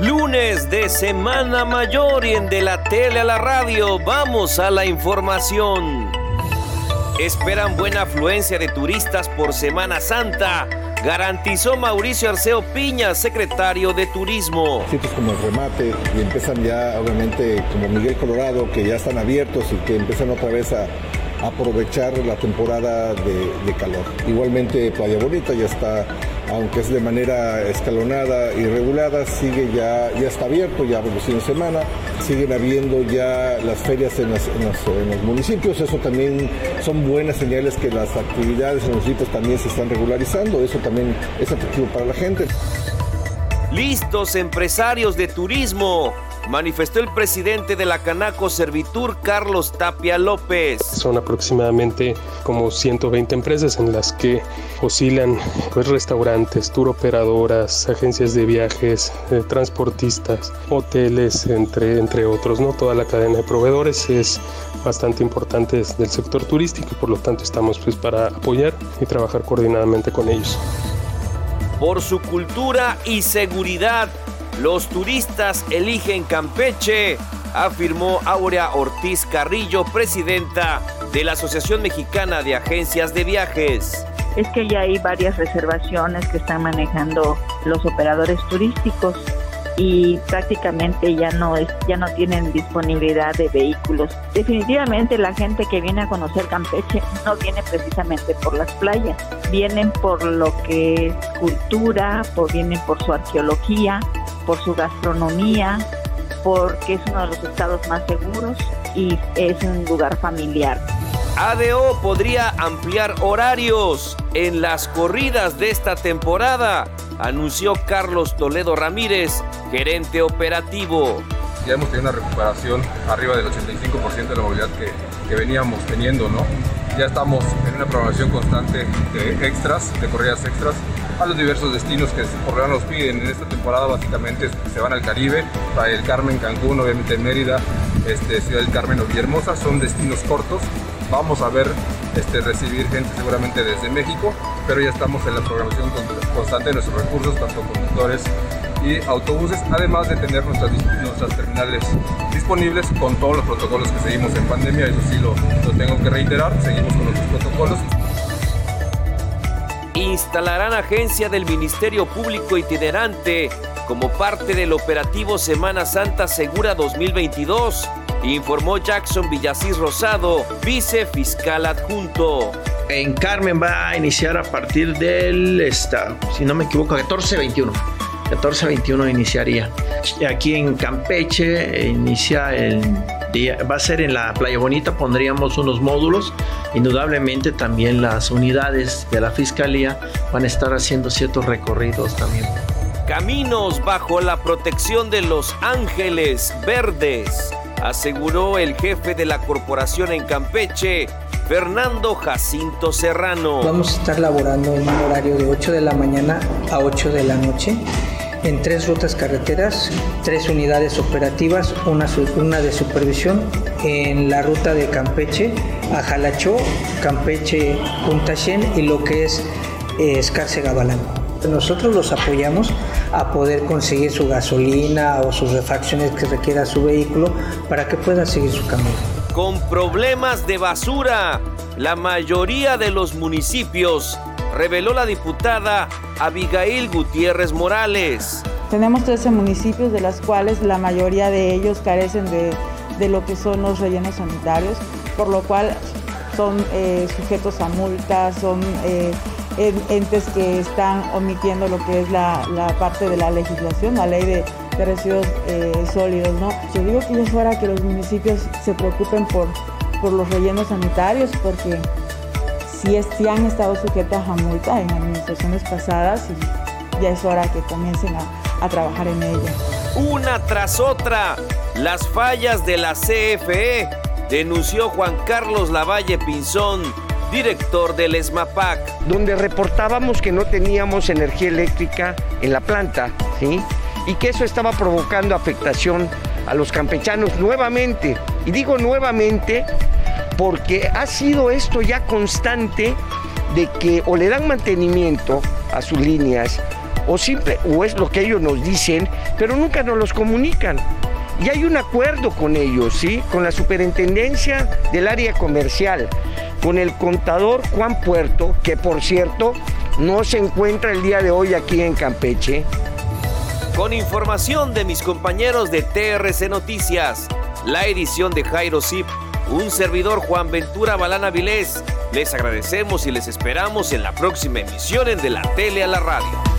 Lunes de Semana Mayor y en De la Tele a la Radio vamos a la información. Esperan buena afluencia de turistas por Semana Santa, garantizó Mauricio Arceo Piña, secretario de Turismo. Sitios como el remate y empiezan ya, obviamente, como Miguel Colorado, que ya están abiertos y que empiezan otra vez a aprovechar la temporada de, calor. Igualmente Playa Bonita ya está, aunque es de manera escalonada y regulada, sigue ya, ya está abierto, ya de semana, siguen habiendo ya las ferias en, en, los municipios, eso también son buenas señales que las actividades en los municipios también se están regularizando, eso también es atractivo para la gente. Listos empresarios de turismo manifestó el presidente de la Canaco Servitur, Carlos Tapia López. Son aproximadamente como 120 empresas en las que oscilan pues, restaurantes, tour operadoras, agencias de viajes, eh, transportistas, hoteles, entre, entre otros. ¿no? Toda la cadena de proveedores es bastante importante del sector turístico y por lo tanto estamos pues, para apoyar y trabajar coordinadamente con ellos. Por su cultura y seguridad, los turistas eligen Campeche, afirmó Aurea Ortiz Carrillo, presidenta de la Asociación Mexicana de Agencias de Viajes. Es que ya hay varias reservaciones que están manejando los operadores turísticos y prácticamente ya no es, ya no tienen disponibilidad de vehículos. Definitivamente la gente que viene a conocer Campeche no viene precisamente por las playas, vienen por lo que es cultura, vienen por su arqueología, por su gastronomía, porque es uno de los estados más seguros y es un lugar familiar. ADO podría ampliar horarios en las corridas de esta temporada, anunció Carlos Toledo Ramírez, gerente operativo. Ya hemos tenido una recuperación arriba del 85% de la movilidad que, veníamos teniendo, ¿no? Ya estamos en una programación constante de extras, de corridas extras, a los diversos destinos que por lo nos piden. En esta temporada básicamente se van al Caribe, para el Carmen, Cancún, obviamente Mérida, este, Ciudad del Carmen o Villahermosa, son destinos cortos. Vamos a ver este, recibir gente seguramente desde México, pero ya estamos en la programación constante de nuestros recursos, tanto conductores y autobuses, además de tener nuestras, nuestras terminales disponibles con todos los protocolos que seguimos en pandemia, eso sí lo, lo tengo que reiterar, seguimos con nuestros protocolos instalarán agencia del Ministerio Público itinerante como parte del operativo Semana Santa Segura 2022, informó Jackson Villasís Rosado, vicefiscal adjunto. En Carmen va a iniciar a partir del, esta, si no me equivoco, 14-21. 14-21 iniciaría. Aquí en Campeche inicia el va a ser en la Playa Bonita, pondríamos unos módulos. Indudablemente también las unidades de la Fiscalía van a estar haciendo ciertos recorridos también. Caminos bajo la protección de los ángeles verdes, aseguró el jefe de la corporación en Campeche, Fernando Jacinto Serrano. Vamos a estar laborando en un horario de 8 de la mañana a 8 de la noche en tres rutas carreteras, tres unidades operativas, una, de supervisión en la ruta de Campeche a Jalachó, Campeche Punta y lo que es eh, Escarce Gabalán. Nosotros los apoyamos a poder conseguir su gasolina o sus refacciones que requiera su vehículo para que pueda seguir su camino. Con problemas de basura, la mayoría de los municipios reveló la diputada Abigail Gutiérrez Morales. Tenemos 13 municipios de las cuales la mayoría de ellos carecen de, lo que son los rellenos sanitarios, por lo cual son eh, sujetos a multas, son eh, entes que están omitiendo lo que es la, parte de la legislación, la ley de, residuos eh, sólidos. ¿no? Yo digo que es hora que los municipios se preocupen por, por los rellenos sanitarios, porque si, han estado sujetas a multa en administraciones pasadas y ya es hora que comiencen a, trabajar en ello. Una tras otra, las fallas de la CFE, denunció Juan Carlos Lavalle Pinzón, director del ESMAPAC. Donde reportábamos que no teníamos energía eléctrica en la planta, ¿sí? Y que eso estaba provocando afectación a los campechanos nuevamente. Y digo nuevamente porque ha sido esto ya constante de que o le dan mantenimiento a sus líneas o simple o es lo que ellos nos dicen, pero nunca nos los comunican. Y hay un acuerdo con ellos, ¿sí? Con la superintendencia del área comercial, con el contador Juan Puerto, que por cierto no se encuentra el día de hoy aquí en Campeche. Con información de mis compañeros de TRC Noticias, la edición de Jairo Zip, un servidor Juan Ventura Balana Vilés, les agradecemos y les esperamos en la próxima emisión en De la Tele a la Radio.